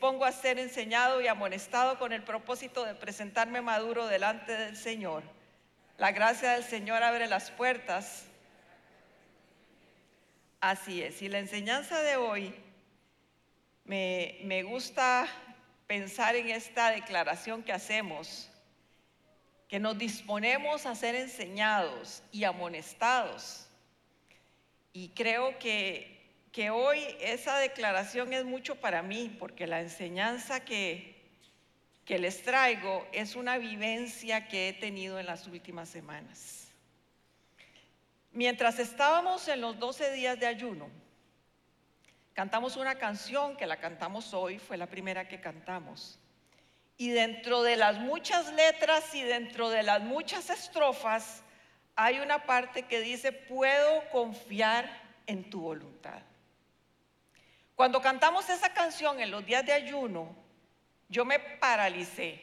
dispongo a ser enseñado y amonestado con el propósito de presentarme maduro delante del Señor. La gracia del Señor abre las puertas. Así es. Y la enseñanza de hoy me, me gusta pensar en esta declaración que hacemos, que nos disponemos a ser enseñados y amonestados. Y creo que, que hoy esa declaración es mucho para mí, porque la enseñanza que, que les traigo es una vivencia que he tenido en las últimas semanas. Mientras estábamos en los 12 días de ayuno, Cantamos una canción que la cantamos hoy, fue la primera que cantamos. Y dentro de las muchas letras y dentro de las muchas estrofas hay una parte que dice, puedo confiar en tu voluntad. Cuando cantamos esa canción en los días de ayuno, yo me paralicé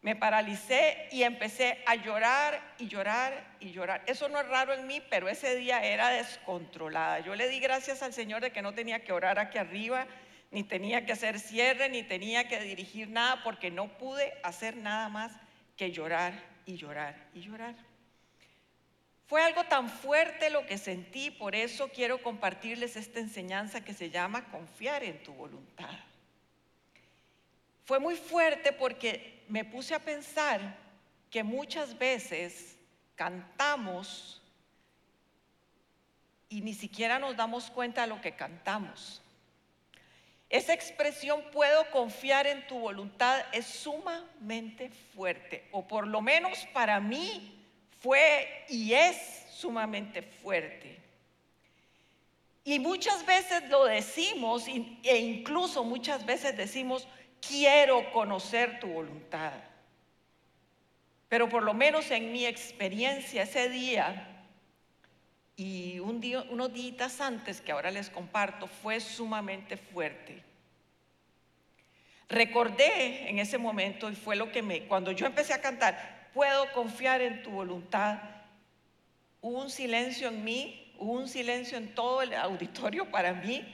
me paralicé y empecé a llorar y llorar y llorar. Eso no es raro en mí, pero ese día era descontrolada. Yo le di gracias al Señor de que no tenía que orar aquí arriba, ni tenía que hacer cierre, ni tenía que dirigir nada, porque no pude hacer nada más que llorar y llorar y llorar. Fue algo tan fuerte lo que sentí, por eso quiero compartirles esta enseñanza que se llama confiar en tu voluntad. Fue muy fuerte porque me puse a pensar que muchas veces cantamos y ni siquiera nos damos cuenta de lo que cantamos. Esa expresión puedo confiar en tu voluntad es sumamente fuerte, o por lo menos para mí fue y es sumamente fuerte. Y muchas veces lo decimos e incluso muchas veces decimos, quiero conocer tu voluntad. Pero por lo menos en mi experiencia ese día y unos días antes que ahora les comparto fue sumamente fuerte. Recordé en ese momento y fue lo que me, cuando yo empecé a cantar, puedo confiar en tu voluntad, hubo un silencio en mí, un silencio en todo el auditorio para mí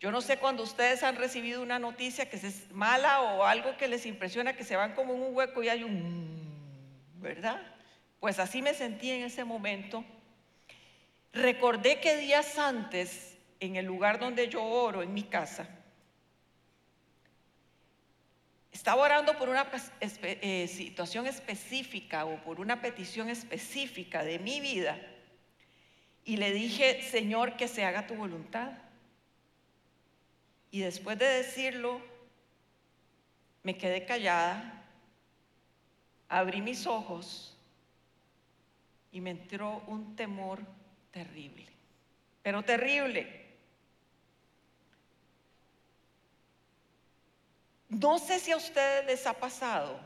yo no sé cuando ustedes han recibido una noticia que es mala o algo que les impresiona, que se van como en un hueco y hay un... ¿verdad? Pues así me sentí en ese momento. Recordé que días antes, en el lugar donde yo oro, en mi casa, estaba orando por una eh, situación específica o por una petición específica de mi vida y le dije, Señor, que se haga tu voluntad. Y después de decirlo, me quedé callada, abrí mis ojos y me entró un temor terrible, pero terrible. No sé si a ustedes les ha pasado,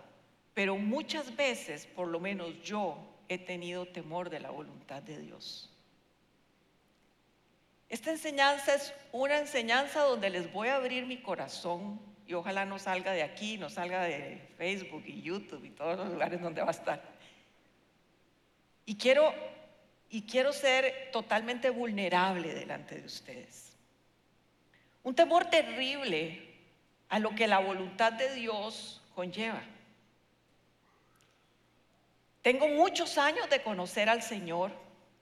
pero muchas veces, por lo menos yo, he tenido temor de la voluntad de Dios. Esta enseñanza es una enseñanza donde les voy a abrir mi corazón y ojalá no salga de aquí, no salga de Facebook y YouTube y todos los lugares donde va a estar. Y quiero, y quiero ser totalmente vulnerable delante de ustedes. Un temor terrible a lo que la voluntad de Dios conlleva. Tengo muchos años de conocer al Señor,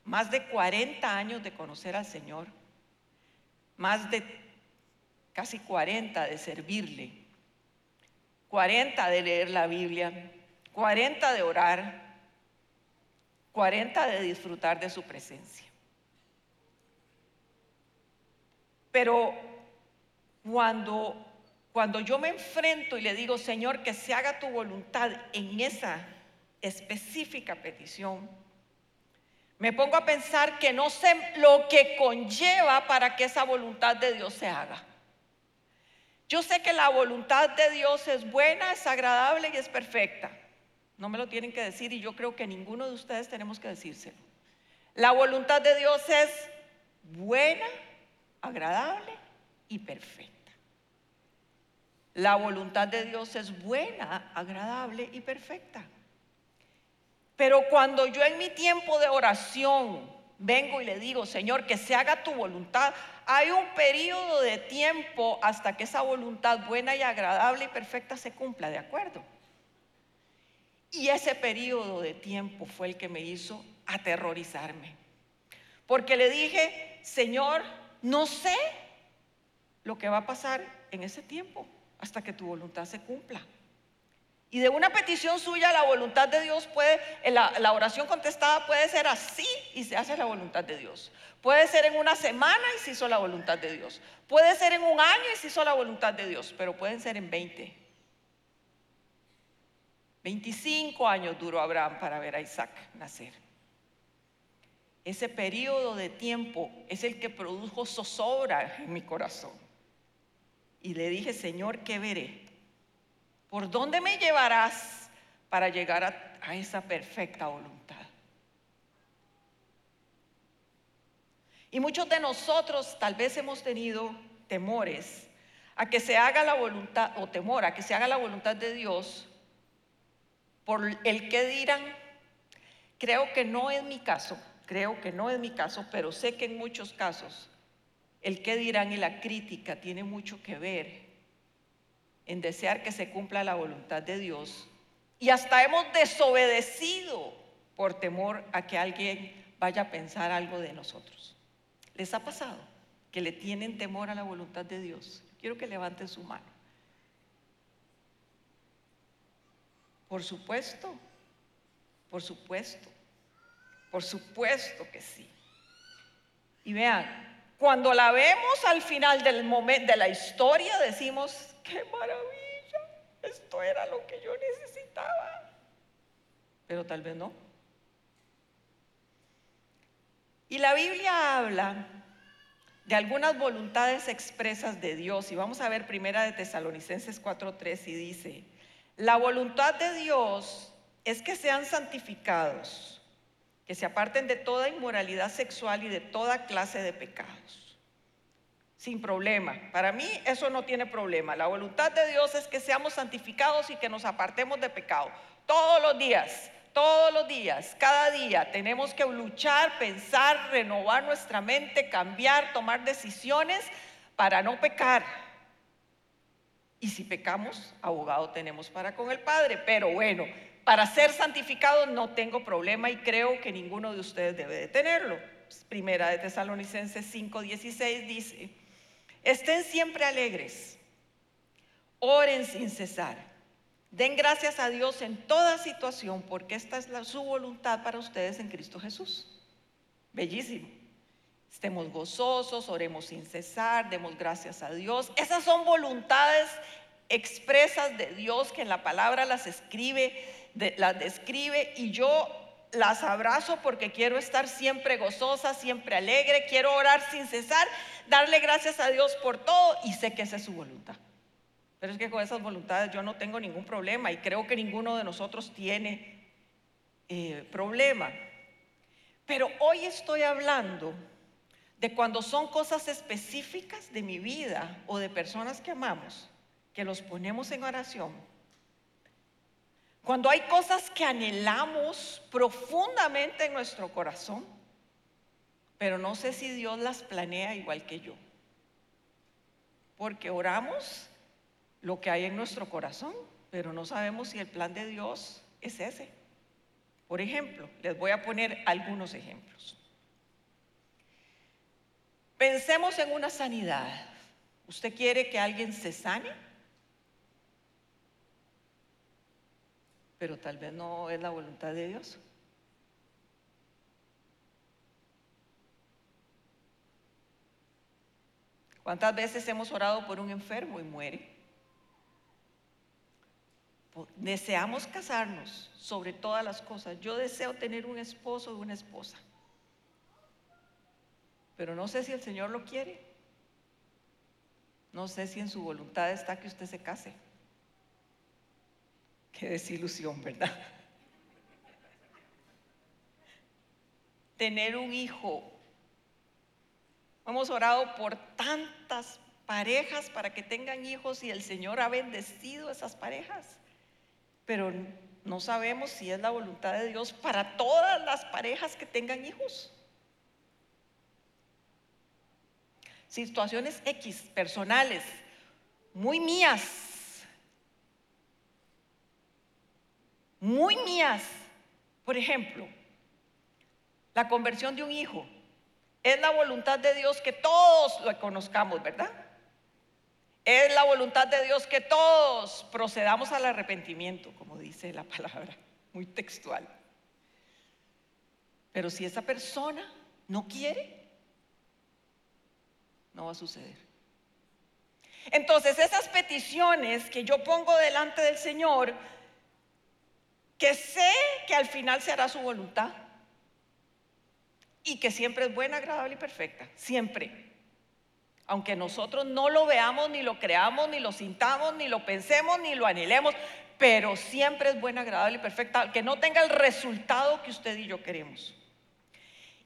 más de 40 años de conocer al Señor más de casi 40 de servirle, 40 de leer la Biblia, 40 de orar, 40 de disfrutar de su presencia. Pero cuando, cuando yo me enfrento y le digo, Señor, que se haga tu voluntad en esa específica petición, me pongo a pensar que no sé lo que conlleva para que esa voluntad de Dios se haga. Yo sé que la voluntad de Dios es buena, es agradable y es perfecta. No me lo tienen que decir y yo creo que ninguno de ustedes tenemos que decírselo. La voluntad de Dios es buena, agradable y perfecta. La voluntad de Dios es buena, agradable y perfecta. Pero cuando yo en mi tiempo de oración vengo y le digo, Señor, que se haga tu voluntad. Hay un periodo de tiempo hasta que esa voluntad buena y agradable y perfecta se cumpla, ¿de acuerdo? Y ese periodo de tiempo fue el que me hizo aterrorizarme. Porque le dije, Señor, no sé lo que va a pasar en ese tiempo hasta que tu voluntad se cumpla. Y de una petición suya, la voluntad de Dios puede, la, la, oración contestada puede ser así y se hace la voluntad de Dios. Puede ser en una semana y se hizo la voluntad de Dios. Puede ser en un año y se hizo la voluntad de Dios, pero pueden ser en 20. 25 años duró Abraham para ver a Isaac nacer. Ese periodo de tiempo es el que produjo zozobra en mi corazón. Y le dije, Señor, ¿qué veré? ¿Por dónde me llevarás para llegar a, esa perfecta voluntad? Y muchos de nosotros tal vez hemos tenido temores a que se haga la voluntad, o temor a que se haga la voluntad de Dios por el que dirán. Creo que no es mi caso, creo que no es mi caso, pero sé que en muchos casos el que dirán y la crítica tiene mucho que ver en desear que se cumpla la voluntad de Dios y hasta hemos desobedecido por temor a que alguien vaya a pensar algo de nosotros. ¿Les ha pasado que le tienen temor a la voluntad de Dios? Quiero que levanten su mano. Por supuesto, por supuesto, por supuesto que sí. Y vean, cuando la vemos al final del momento de la historia, decimos, qué maravilla, esto era lo que yo necesitaba. Pero tal vez no. Y la Biblia habla de algunas voluntades expresas de Dios. Y vamos a ver primera de Tesalonicenses 4:3 y dice, la voluntad de Dios es que sean santificados que se aparten de toda inmoralidad sexual y de toda clase de pecados. Sin problema. Para mí eso no tiene problema. La voluntad de Dios es que seamos santificados y que nos apartemos de pecado. Todos los días, todos los días, cada día tenemos que luchar, pensar, renovar nuestra mente, cambiar, tomar decisiones para no pecar. Y si pecamos, abogado tenemos para con el Padre. Pero bueno, para ser santificado no tengo problema y creo que ninguno de ustedes debe de tenerlo. Primera de Tesalonicenses 5:16 dice, estén siempre alegres, oren sin cesar, den gracias a Dios en toda situación porque esta es su voluntad para ustedes en Cristo Jesús. Bellísimo. Estemos gozosos, oremos sin cesar, demos gracias a Dios. Esas son voluntades expresas de Dios que en la palabra las escribe las describe y yo las abrazo porque quiero estar siempre gozosa, siempre alegre, quiero orar sin cesar, darle gracias a Dios por todo y sé que esa es su voluntad. Pero es que con esas voluntades yo no tengo ningún problema y creo que ninguno de nosotros tiene eh, problema. Pero hoy estoy hablando de cuando son cosas específicas de mi vida o de personas que amamos, que los ponemos en oración cuando hay cosas que anhelamos profundamente en nuestro corazón, pero no sé si Dios las planea igual que yo. Porque oramos lo que hay en nuestro corazón, pero no sabemos si el plan de Dios es ese. Por ejemplo, les voy a poner algunos ejemplos. Pensemos en una sanidad. ¿Usted quiere que alguien se sane? Pero tal vez no es la voluntad de Dios. ¿Cuántas veces hemos orado por un enfermo y muere? Deseamos casarnos sobre todas las cosas. Yo deseo tener un esposo y una esposa. Pero no sé si el Señor lo quiere. No sé si en su voluntad está que usted se case. Qué desilusión, ¿verdad? Tener un hijo. Hemos orado por tantas parejas para que tengan hijos y el Señor ha bendecido esas parejas. Pero no sabemos si es la voluntad de Dios para todas las parejas que tengan hijos. situaciones X, personales, muy mías, muy mías. Por ejemplo, la conversión de un hijo. Es la voluntad de Dios que todos lo conozcamos, ¿verdad? Es la voluntad de Dios que todos procedamos al arrepentimiento, como dice la palabra, muy textual. Pero si esa persona no quiere, no va a suceder. Entonces, esas peticiones que yo pongo delante del Señor, que sé que al final se hará su voluntad y que siempre es buena, agradable y perfecta, siempre. Aunque nosotros no lo veamos, ni lo creamos, ni lo sintamos, ni lo pensemos, ni lo anhelemos, pero siempre es buena, agradable y perfecta, que no tenga el resultado que usted y yo queremos.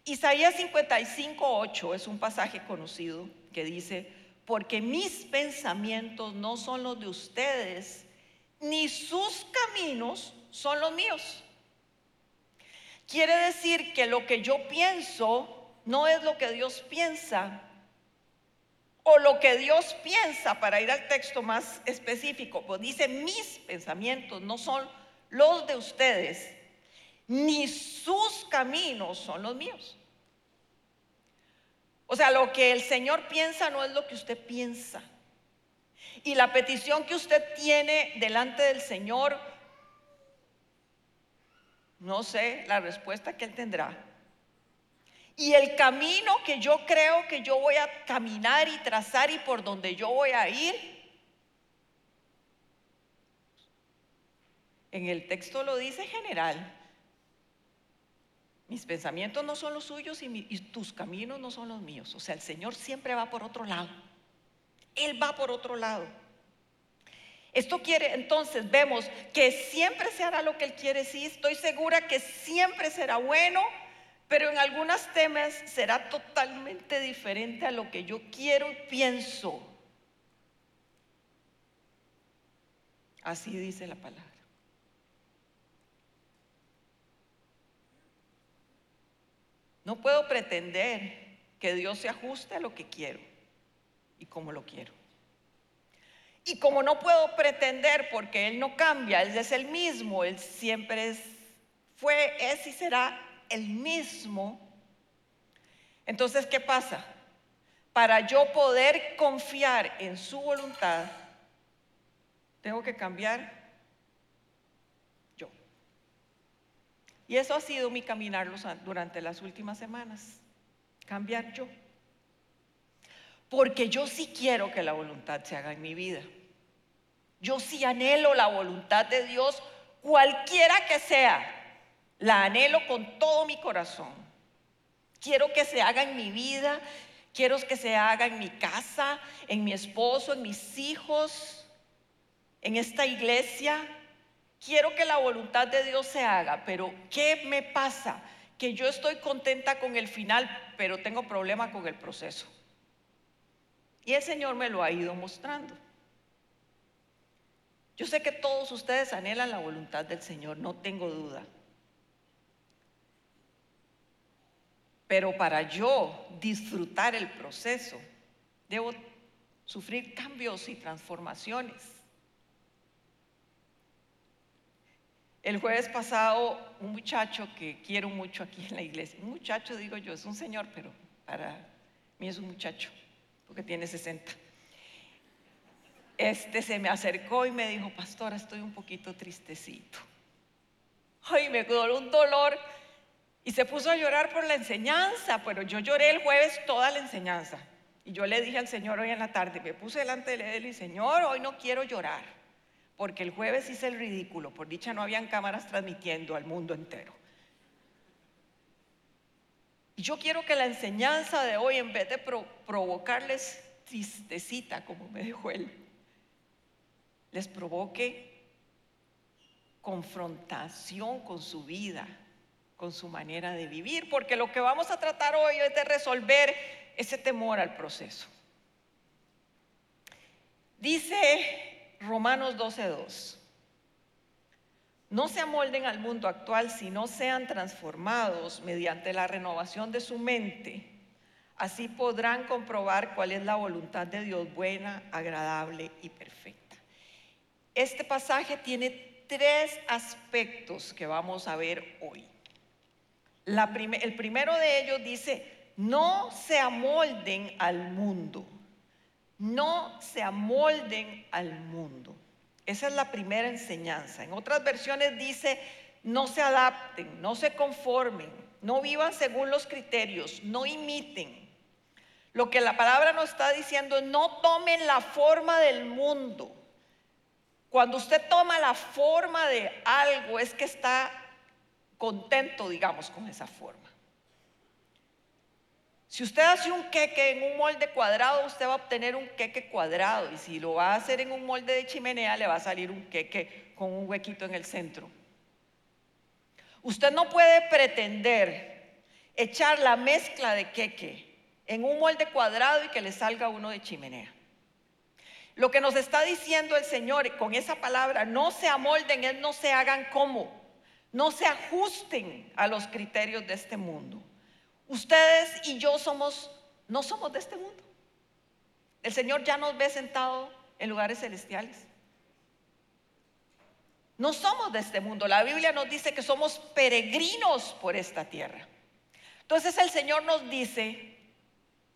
Isaías 55, 8 es un pasaje conocido que dice, porque mis pensamientos no son los de ustedes, ni sus caminos son los míos. Quiere decir que lo que yo pienso no es lo que Dios piensa, o lo que Dios piensa, para ir al texto más específico, pues dice, mis pensamientos no son los de ustedes, ni sus caminos son los míos. O sea, lo que el Señor piensa no es lo que usted piensa. Y la petición que usted tiene delante del Señor, no sé la respuesta que Él tendrá. Y el camino que yo creo que yo voy a caminar y trazar y por donde yo voy a ir, en el texto lo dice general, mis pensamientos no son los suyos y, tus caminos no son los míos. O sea, el Señor siempre va por otro lado. Él va por otro lado. Esto quiere, entonces vemos que siempre se hará lo que Él quiere, sí, estoy segura que siempre será bueno, pero en algunos temas será totalmente diferente a lo que yo quiero y pienso. Así dice la palabra. No puedo pretender que Dios se ajuste a lo que quiero y como lo quiero. Y como no puedo pretender, porque Él no cambia, Él es el mismo, Él siempre es, fue, es y será el mismo. Entonces, ¿qué pasa? Para yo poder confiar en su voluntad, tengo que cambiar Y eso ha sido mi caminar durante las últimas semanas, cambiar yo. Porque yo sí quiero que la voluntad se haga en mi vida. Yo sí anhelo la voluntad de Dios, cualquiera que sea. La anhelo con todo mi corazón. Quiero que se haga en mi vida, quiero que se haga en mi casa, en mi esposo, en mis hijos, en esta iglesia, quiero que la voluntad de Dios se haga, pero ¿qué me pasa? Que yo estoy contenta con el final, pero tengo problema con el proceso. Y el Señor me lo ha ido mostrando. Yo sé que todos ustedes anhelan la voluntad del Señor, no tengo duda. Pero para yo disfrutar el proceso, debo sufrir cambios y transformaciones. El jueves pasado, un muchacho que quiero mucho aquí en la iglesia, un muchacho digo yo, es un señor, pero para mí es un muchacho, porque tiene 60. Este se me acercó y me dijo, pastora, estoy un poquito tristecito. Ay, me dio un dolor y se puso a llorar por la enseñanza, pero yo lloré el jueves toda la enseñanza. Y yo le dije al Señor hoy en la tarde, me puse delante de él y Señor, hoy no quiero llorar porque el jueves hice el ridículo, por dicha no habían cámaras transmitiendo al mundo entero. Yo quiero que la enseñanza de hoy, en vez de provocarles tristecita, como me dijo él, les provoque confrontación con su vida, con su manera de vivir, porque lo que vamos a tratar hoy es de resolver ese temor al proceso. Dice Romanos 12:2. No se amolden al mundo actual, sino sean transformados mediante la renovación de su mente. Así podrán comprobar cuál es la voluntad de Dios buena, agradable y perfecta. Este pasaje tiene tres aspectos que vamos a ver hoy. el primero de ellos dice, no se amolden al mundo, no se amolden al mundo. Esa es la primera enseñanza. En otras versiones dice, no se adapten, no se conformen, no vivan según los criterios, no imiten. Lo que la palabra nos está diciendo es no tomen la forma del mundo. Cuando usted toma la forma de algo es que está contento, digamos, con esa forma. Si usted hace un queque en un molde cuadrado, usted va a obtener un queque cuadrado. Y si lo va a hacer en un molde de chimenea, le va a salir un queque con un huequito en el centro. Usted no puede pretender echar la mezcla de queque en un molde cuadrado y que le salga uno de chimenea. Lo que nos está diciendo el Señor con esa palabra, no se amolden, no se hagan como, no se ajusten a los criterios de este mundo. Ustedes y yo somos, no somos de este mundo. El Señor ya nos ve sentado en lugares celestiales. No somos de este mundo. La Biblia nos dice que somos peregrinos por esta tierra. Entonces el Señor nos dice,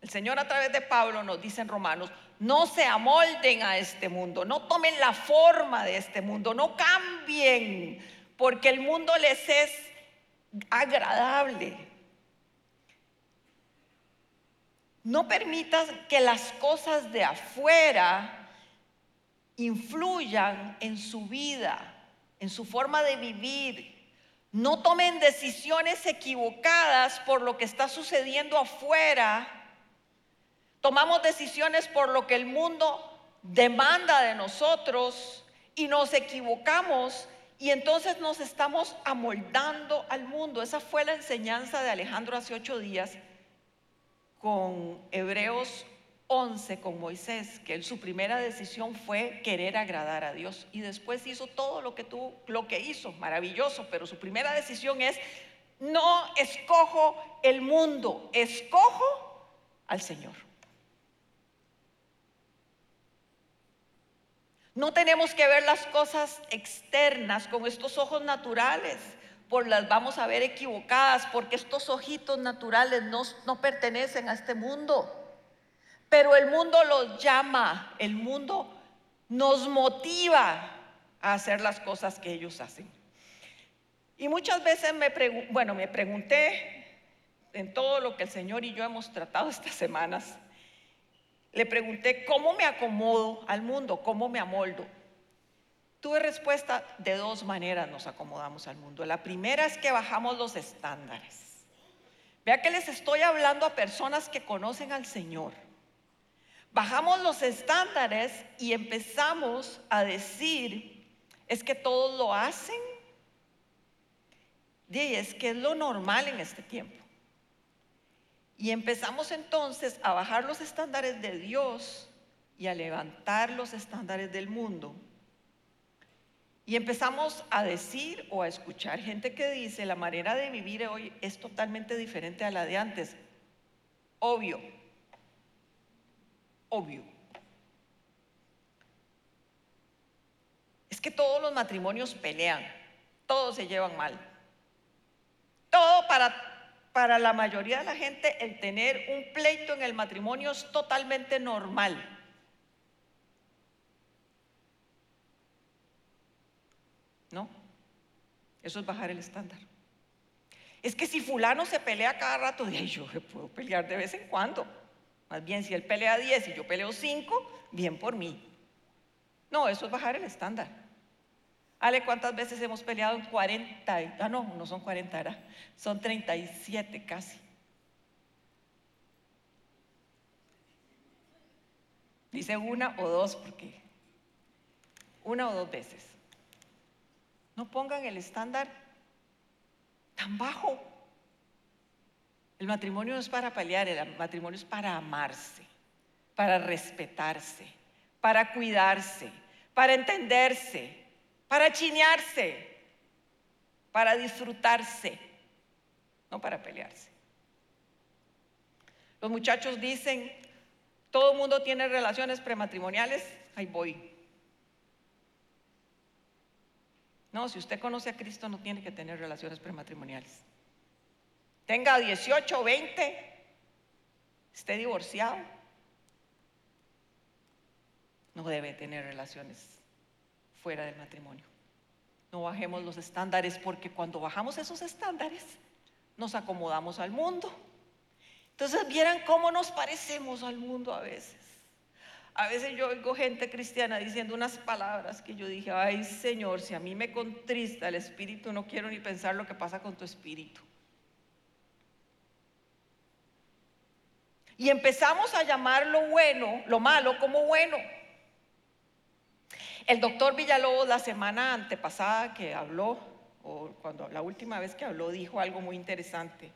el Señor a través de Pablo nos dice en Romanos, no se amolden a este mundo, no tomen la forma de este mundo, no cambien, porque el mundo les es agradable. No permitas que las cosas de afuera influyan en su vida, en su forma de vivir. No tomen decisiones equivocadas por lo que está sucediendo afuera Tomamos decisiones por lo que el mundo demanda de nosotros y nos equivocamos y entonces nos estamos amoldando al mundo. Esa fue la enseñanza de Alejandro hace ocho días con Hebreos 11 con Moisés, que su primera decisión fue querer agradar a Dios y después hizo todo lo que tú lo que hizo, maravilloso, pero su primera decisión es no escojo el mundo, escojo al Señor. No tenemos que ver las cosas externas con estos ojos naturales, por las vamos a ver equivocadas, porque estos ojitos naturales no, no pertenecen a este mundo. Pero el mundo los llama, el mundo nos motiva a hacer las cosas que ellos hacen. Y muchas veces me, bueno, me pregunté en todo lo que el Señor y yo hemos tratado estas semanas, le pregunté, ¿cómo me acomodo al mundo? ¿Cómo me amoldo? Tuve respuesta de dos maneras nos acomodamos al mundo. La primera es que bajamos los estándares. Vea que les estoy hablando a personas que conocen al Señor. Bajamos los estándares y empezamos a decir, es que todos lo hacen. Y es que es lo normal en este tiempo. Y empezamos entonces a bajar los estándares de Dios y a levantar los estándares del mundo. Y empezamos a decir o a escuchar gente que dice, la manera de vivir hoy es totalmente diferente a la de antes. Obvio, obvio. Es que todos los matrimonios pelean, todos se llevan mal. Todo para para la mayoría de la gente el tener un pleito en el matrimonio es totalmente normal. ¿No? Eso es bajar el estándar. Es que si fulano se pelea cada rato, yo puedo pelear de vez en cuando. Más bien, si él pelea 10 y yo peleo 5, bien por mí. No, eso es bajar el estándar. Ale, ¿cuántas veces hemos peleado en 40? Ah, no, no son 40, era, son 37 casi. Dice una o dos, porque una o dos veces. No pongan el estándar tan bajo. El matrimonio no es para pelear, el matrimonio es para amarse, para respetarse, para cuidarse, para entenderse, para chinearse, para disfrutarse, no para pelearse. Los muchachos dicen, todo el mundo tiene relaciones prematrimoniales, ahí voy. No, si usted conoce a Cristo no tiene que tener relaciones prematrimoniales. Tenga 18 o 20, esté divorciado, no debe tener relaciones fuera del matrimonio. No bajemos los estándares porque cuando bajamos esos estándares nos acomodamos al mundo. Entonces vieran cómo nos parecemos al mundo a veces. A veces yo oigo gente cristiana diciendo unas palabras que yo dije, ay Señor, si a mí me contrista el espíritu, no quiero ni pensar lo que pasa con tu espíritu. Y empezamos a llamar lo bueno, lo malo como bueno. El doctor Villalobos la semana antepasada que habló, o cuando la última vez que habló, dijo algo muy interesante.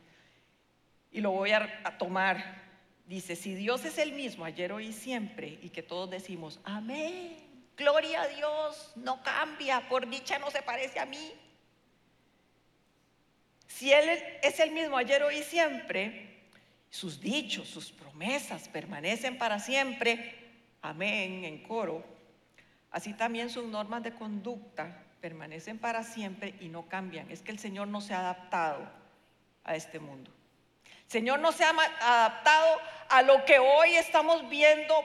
Y lo voy a, a tomar. Dice, si Dios es el mismo ayer, hoy y siempre, y que todos decimos, amén, gloria a Dios, no cambia, por dicha no se parece a mí. Si Él es el mismo ayer, hoy y siempre, sus dichos, sus promesas permanecen para siempre, amén, en coro, Así también sus normas de conducta permanecen para siempre y no cambian. Es que el Señor no se ha adaptado a este mundo. Señor no se ha adaptado a lo que hoy estamos viendo,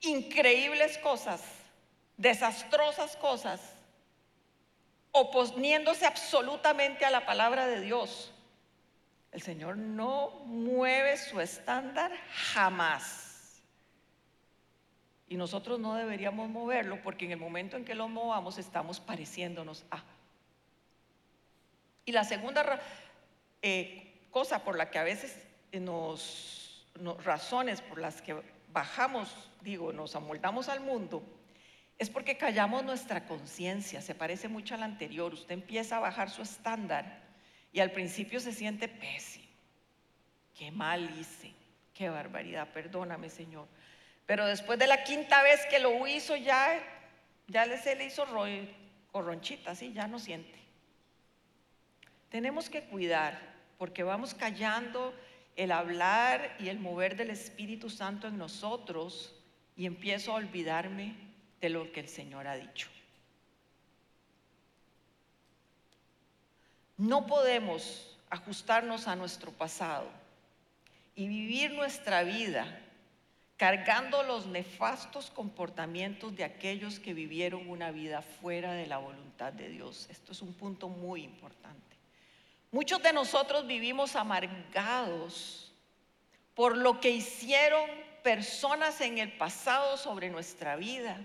increíbles cosas, desastrosas cosas, oponiéndose absolutamente a la palabra de Dios. El Señor no mueve su estándar jamás. Y nosotros no deberíamos moverlo porque en el momento en que lo movamos estamos pareciéndonos a. Y la segunda eh, cosa por la que a veces nos, razones por las que bajamos, digo, nos amoldamos al mundo, es porque callamos nuestra conciencia, se parece mucho a la anterior. Usted empieza a bajar su estándar y al principio se siente pésimo. Qué mal hice, qué barbaridad, perdóname Señor. Pero después de la quinta vez que lo hizo, ya, ya se le hizo corronchita, así ya no siente. Tenemos que cuidar, porque vamos callando el hablar y el mover del Espíritu Santo en nosotros y empiezo a olvidarme de lo que el Señor ha dicho. No podemos ajustarnos a nuestro pasado y vivir nuestra vida cargando los nefastos comportamientos de aquellos que vivieron una vida fuera de la voluntad de Dios. Esto es un punto muy importante. Muchos de nosotros vivimos amargados por lo que hicieron personas en el pasado sobre nuestra vida.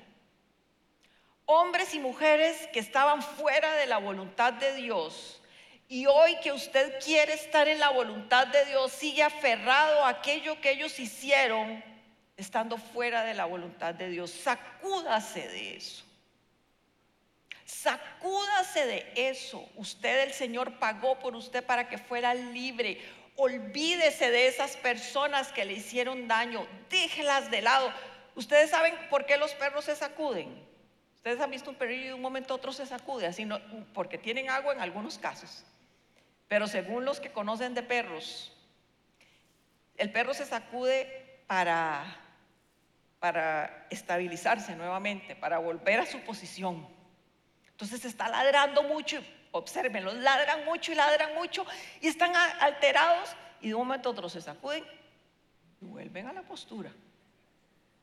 Hombres y mujeres que estaban fuera de la voluntad de Dios. Y hoy que usted quiere estar en la voluntad de Dios, sigue aferrado a aquello que ellos hicieron estando fuera de la voluntad de Dios. Sacúdase de eso. Sacúdase de eso. Usted, el Señor, pagó por usted para que fuera libre. Olvídese de esas personas que le hicieron daño. Déjelas de lado. Ustedes saben por qué los perros se sacuden. Ustedes han visto un perro y de un momento a otro se sacude, así no, porque tienen agua en algunos casos. Pero según los que conocen de perros, el perro se sacude para para estabilizarse nuevamente, para volver a su posición. Entonces está ladrando mucho, observenlo, ladran mucho y ladran mucho y están alterados y de un momento a otro se sacuden y vuelven a la postura.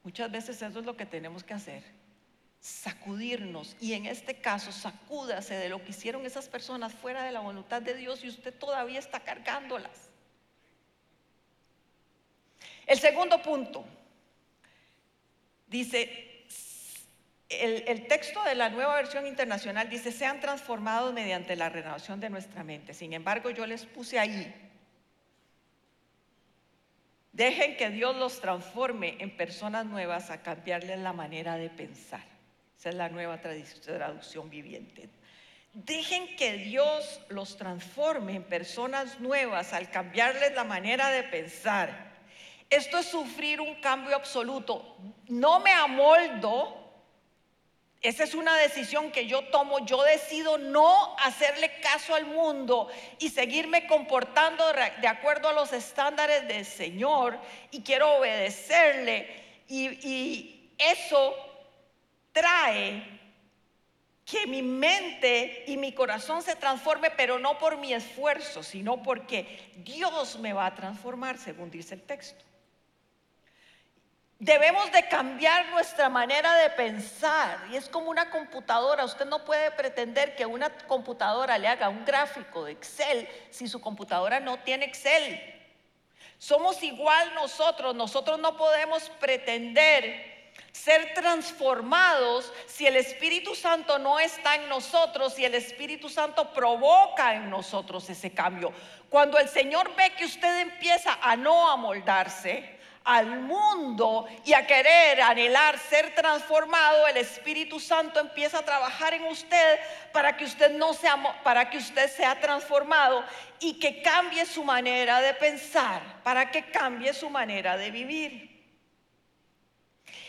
Muchas veces eso es lo que tenemos que hacer, sacudirnos y en este caso sacúdase de lo que hicieron esas personas fuera de la voluntad de Dios y usted todavía está cargándolas. El segundo punto, Dice, el, texto de la nueva versión internacional dice, sean transformados mediante la renovación de nuestra mente. Sin embargo, yo les puse ahí, dejen que Dios los transforme en personas nuevas a cambiarles la manera de pensar. Esa es la nueva traducción viviente. Dejen que Dios los transforme en personas nuevas al cambiarles la manera de pensar. Esto es sufrir un cambio absoluto. No me amoldo Esa es una decisión que yo tomo. Yo decido no hacerle caso al mundo y seguirme comportando de acuerdo a los estándares del Señor y quiero obedecerle. Y, eso trae que mi mente y mi corazón se transforme, pero no por mi esfuerzo, sino porque Dios me va a transformar, según dice el texto. Debemos de cambiar nuestra manera de pensar. Y es como una computadora. Usted no puede pretender que una computadora le haga un gráfico de Excel si su computadora no tiene Excel. Somos igual nosotros. Nosotros no podemos pretender ser transformados si el Espíritu Santo no está en nosotros, si el Espíritu Santo provoca en nosotros ese cambio. Cuando el Señor ve que usted empieza a no amoldarse, al mundo y a querer anhelar ser transformado, el Espíritu Santo empieza a trabajar en usted para que usted no sea para que usted sea transformado y que cambie su manera de pensar, para que cambie su manera de vivir.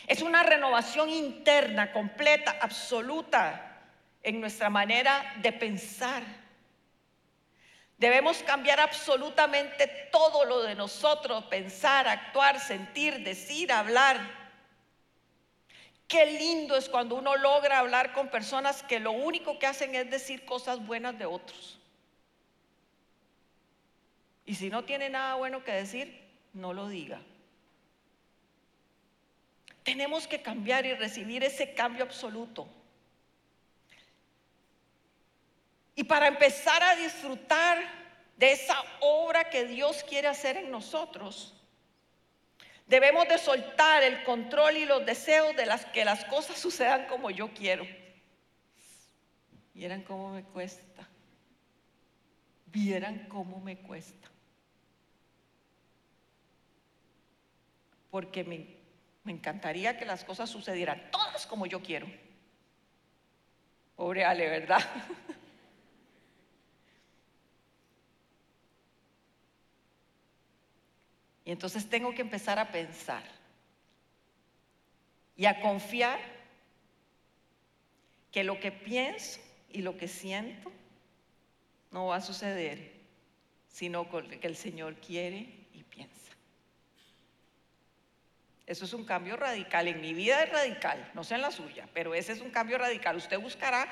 Es una renovación interna, completa, absoluta en nuestra manera de pensar. Debemos cambiar absolutamente todo lo de nosotros, pensar, actuar, sentir, decir, hablar. Qué lindo es cuando uno logra hablar con personas que lo único que hacen es decir cosas buenas de otros. Y si no tiene nada bueno que decir, no lo diga. Tenemos que cambiar y recibir ese cambio absoluto. Y para empezar a disfrutar de esa obra que Dios quiere hacer en nosotros, debemos de soltar el control y los deseos de las que las cosas sucedan como yo quiero. Vieran cómo me cuesta. Vieran cómo me cuesta. Porque me, me encantaría que las cosas sucedieran todas como yo quiero. Pobre Ale, ¿verdad? Y entonces tengo que empezar a pensar y a confiar que lo que pienso y lo que siento no va a suceder, sino que el Señor quiere y piensa. Eso es un cambio radical. En mi vida es radical, no sé en la suya, pero ese es un cambio radical. Usted buscará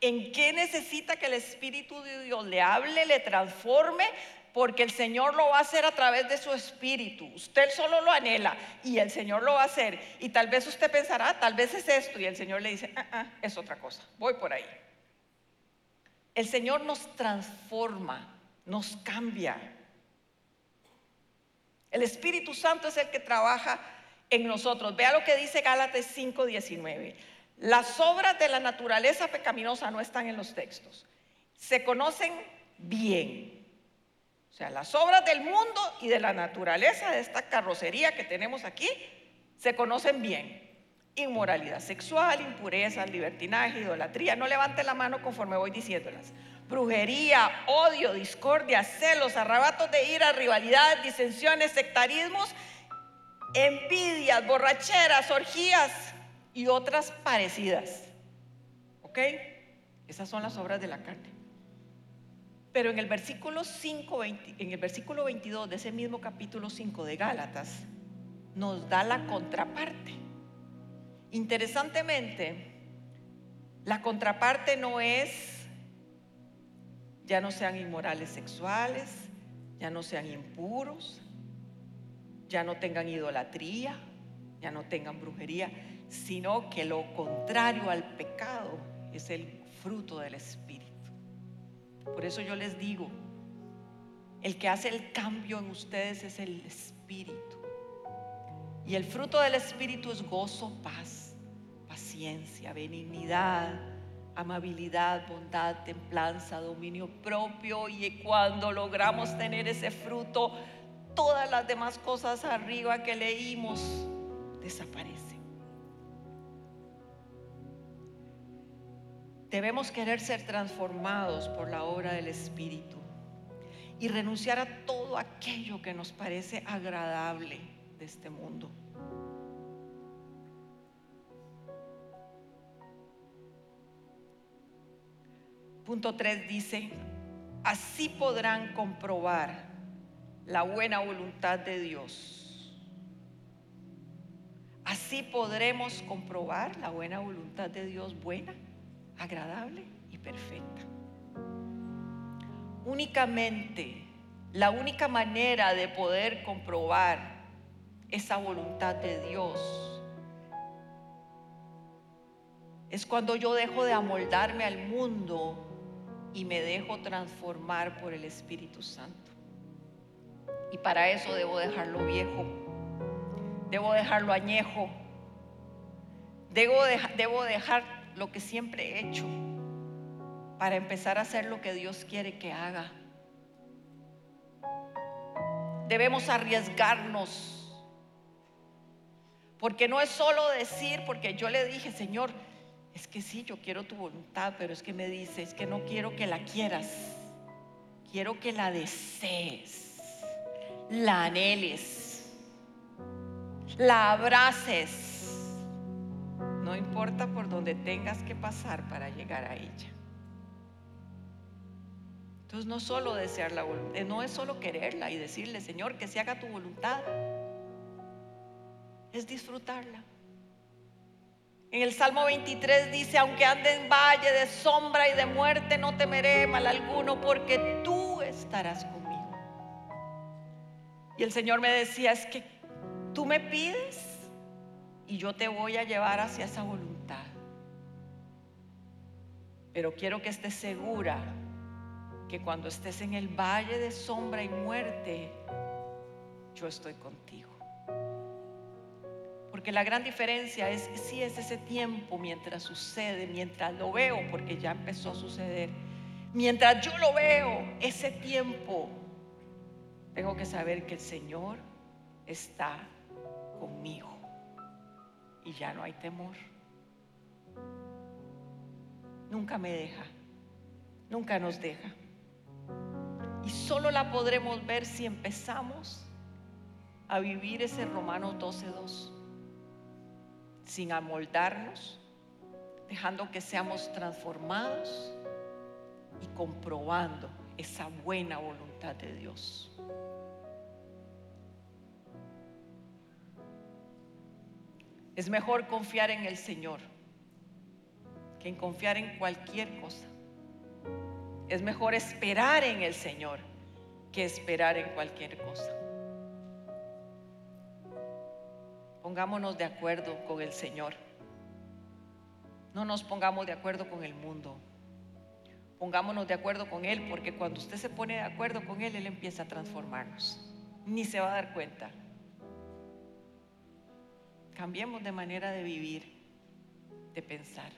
en qué necesita que el Espíritu de Dios le hable, le transforme, porque el Señor lo va a hacer a través de su espíritu. Usted solo lo anhela y el Señor lo va a hacer. Y tal vez usted pensará, ah, tal vez es esto, y el Señor le dice, ah, ah, es otra cosa, voy por ahí. El Señor nos transforma, nos cambia. El Espíritu Santo es el que trabaja en nosotros. Vea lo que dice Gálatas 5:19. Las obras de la naturaleza pecaminosa no están en los textos. Se conocen bien. O sea, las obras del mundo y de la naturaleza de esta carrocería que tenemos aquí se conocen bien. Inmoralidad sexual, impureza, libertinaje, idolatría. No levante la mano conforme voy diciéndolas. Brujería, odio, discordia, celos, arrebatos de ira, rivalidades, disensiones, sectarismos, envidias, borracheras, orgías y otras parecidas. ¿Ok? Esas son las obras de la carne. Pero en el versículo 5, en el versículo 22 de ese mismo capítulo 5 de Gálatas, nos da la contraparte. Interesantemente, la contraparte no es ya no sean inmorales sexuales, ya no sean impuros, ya no tengan idolatría, ya no tengan brujería, sino que lo contrario al pecado es el fruto del Espíritu. Por eso yo les digo, el que hace el cambio en ustedes es el Espíritu. Y el fruto del Espíritu es gozo, paz, paciencia, benignidad, amabilidad, bondad, templanza, dominio propio. Y cuando logramos tener ese fruto, todas las demás cosas arriba que leímos desaparecen. Debemos querer ser transformados por la obra del Espíritu y renunciar a todo aquello que nos parece agradable de este mundo. Punto 3 dice, así podrán comprobar la buena voluntad de Dios. Así podremos comprobar la buena voluntad de Dios, buena, agradable y perfecta. Únicamente, la única manera de poder comprobar esa voluntad de Dios es cuando yo dejo de amoldarme al mundo y me dejo transformar por el Espíritu Santo. Y para eso debo dejarlo viejo, debo dejarlo añejo, debo, debo dejar lo que siempre he hecho para empezar a hacer lo que Dios quiere que haga. Debemos arriesgarnos, porque no es solo decir, porque yo le dije, Señor, es que sí, yo quiero tu voluntad, pero es que me dice, es que no quiero que la quieras, quiero que la desees, la anheles, la abraces, no importa por donde tengas que pasar para llegar a ella. Entonces no solo desear la voluntad, no es solo quererla y decirle, Señor, que se haga tu voluntad, es disfrutarla. En el Salmo 23 dice, aunque ande en valle de sombra y de muerte, no temeré mal alguno, porque tú estarás conmigo. Y el Señor me decía, es que tú me pides y yo te voy a llevar hacia esa voluntad. Pero quiero que estés segura que cuando estés en el valle de sombra y muerte, yo estoy contigo. Porque la gran diferencia es si es ese tiempo mientras sucede, mientras lo veo, porque ya empezó a suceder. Mientras yo lo veo, ese tiempo, tengo que saber que el Señor está conmigo y ya no hay temor. Nunca me deja, nunca nos deja. Y solo la podremos ver si empezamos a vivir ese Romanos 12.2 sin amoldarnos, dejando que seamos transformados y comprobando esa buena voluntad de Dios. Es mejor confiar en el Señor que en confiar en cualquier cosa. Es mejor esperar en el Señor que esperar en cualquier cosa. Pongámonos de acuerdo con el Señor. No nos pongamos de acuerdo con el mundo. Pongámonos de acuerdo con Él, porque cuando usted se pone de acuerdo con Él, Él empieza a transformarnos. Ni se va a dar cuenta. Cambiemos de manera de vivir, de pensar.